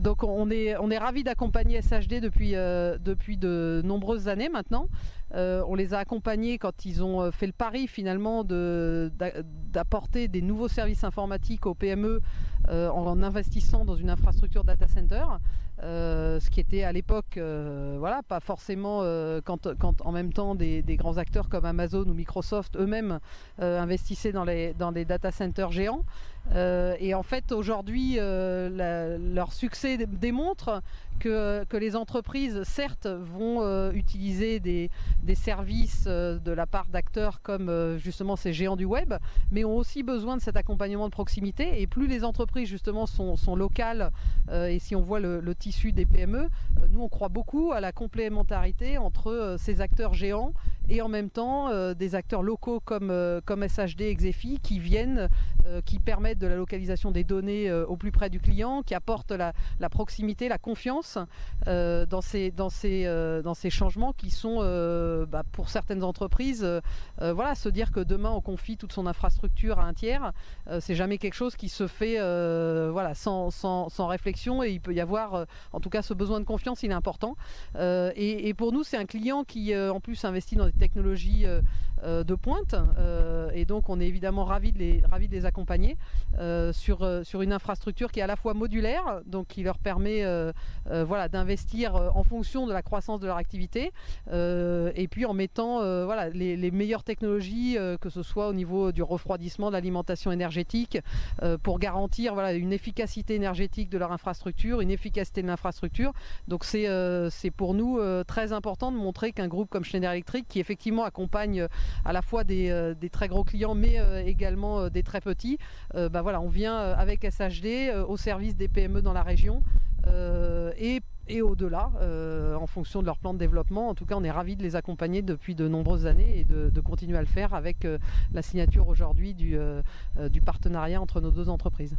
donc on est, on est ravis d'accompagner SHD depuis, depuis de nombreuses années maintenant. On les a accompagnés quand ils ont fait le pari finalement d'apporter des nouveaux services informatiques aux PME en investissant dans une infrastructure data center. Euh, ce qui était à l'époque, euh, voilà, pas forcément euh, quand, en même temps des, grands acteurs comme Amazon ou Microsoft eux-mêmes investissaient dans les, dans des data centers géants. et en fait, aujourd'hui, leur succès démontre que, les entreprises, certes, vont utiliser des, des services de la part d'acteurs comme justement ces géants du web, mais ont aussi besoin de cet accompagnement de proximité. Et plus les entreprises justement sont, locales, et si on voit le, issus des PME, euh, nous on croit beaucoup à la complémentarité entre euh, ces acteurs géants et en même temps euh, des acteurs locaux comme, comme SHD et qui viennent, qui permettent de la localisation des données au plus près du client, qui apportent la, proximité, la confiance dans, ces, dans, ces, dans ces changements qui sont bah, pour certaines entreprises, voilà, se dire que demain on confie toute son infrastructure à un tiers, c'est jamais quelque chose qui se fait voilà, sans, sans, sans, réflexion et il peut y avoir en tout cas, ce besoin de confiance, il est important. Euh, et, pour nous, c'est un client qui, euh, en plus, investit dans des technologies euh, de pointe. et donc, on est évidemment ravis de les, ravis de les accompagner sur, sur une infrastructure qui est à la fois modulaire, donc qui leur permet voilà, d'investir en fonction de la croissance de leur activité, et puis en mettant voilà, les, meilleures technologies, que ce soit au niveau du refroidissement, de l'alimentation énergétique, pour garantir voilà, une efficacité énergétique de leur infrastructure, une efficacité de infrastructure. Donc euh, c'est pour nous euh, très important de montrer qu'un groupe comme Schneider Electric, qui effectivement accompagne euh, à la fois des, très gros clients, mais également des très petits, bah voilà, on vient avec SHD au service des PME dans la région et au-delà, en fonction de leur plan de développement. En tout cas, on est ravis de les accompagner depuis de nombreuses années et de, continuer à le faire avec la signature aujourd'hui du partenariat entre nos deux entreprises.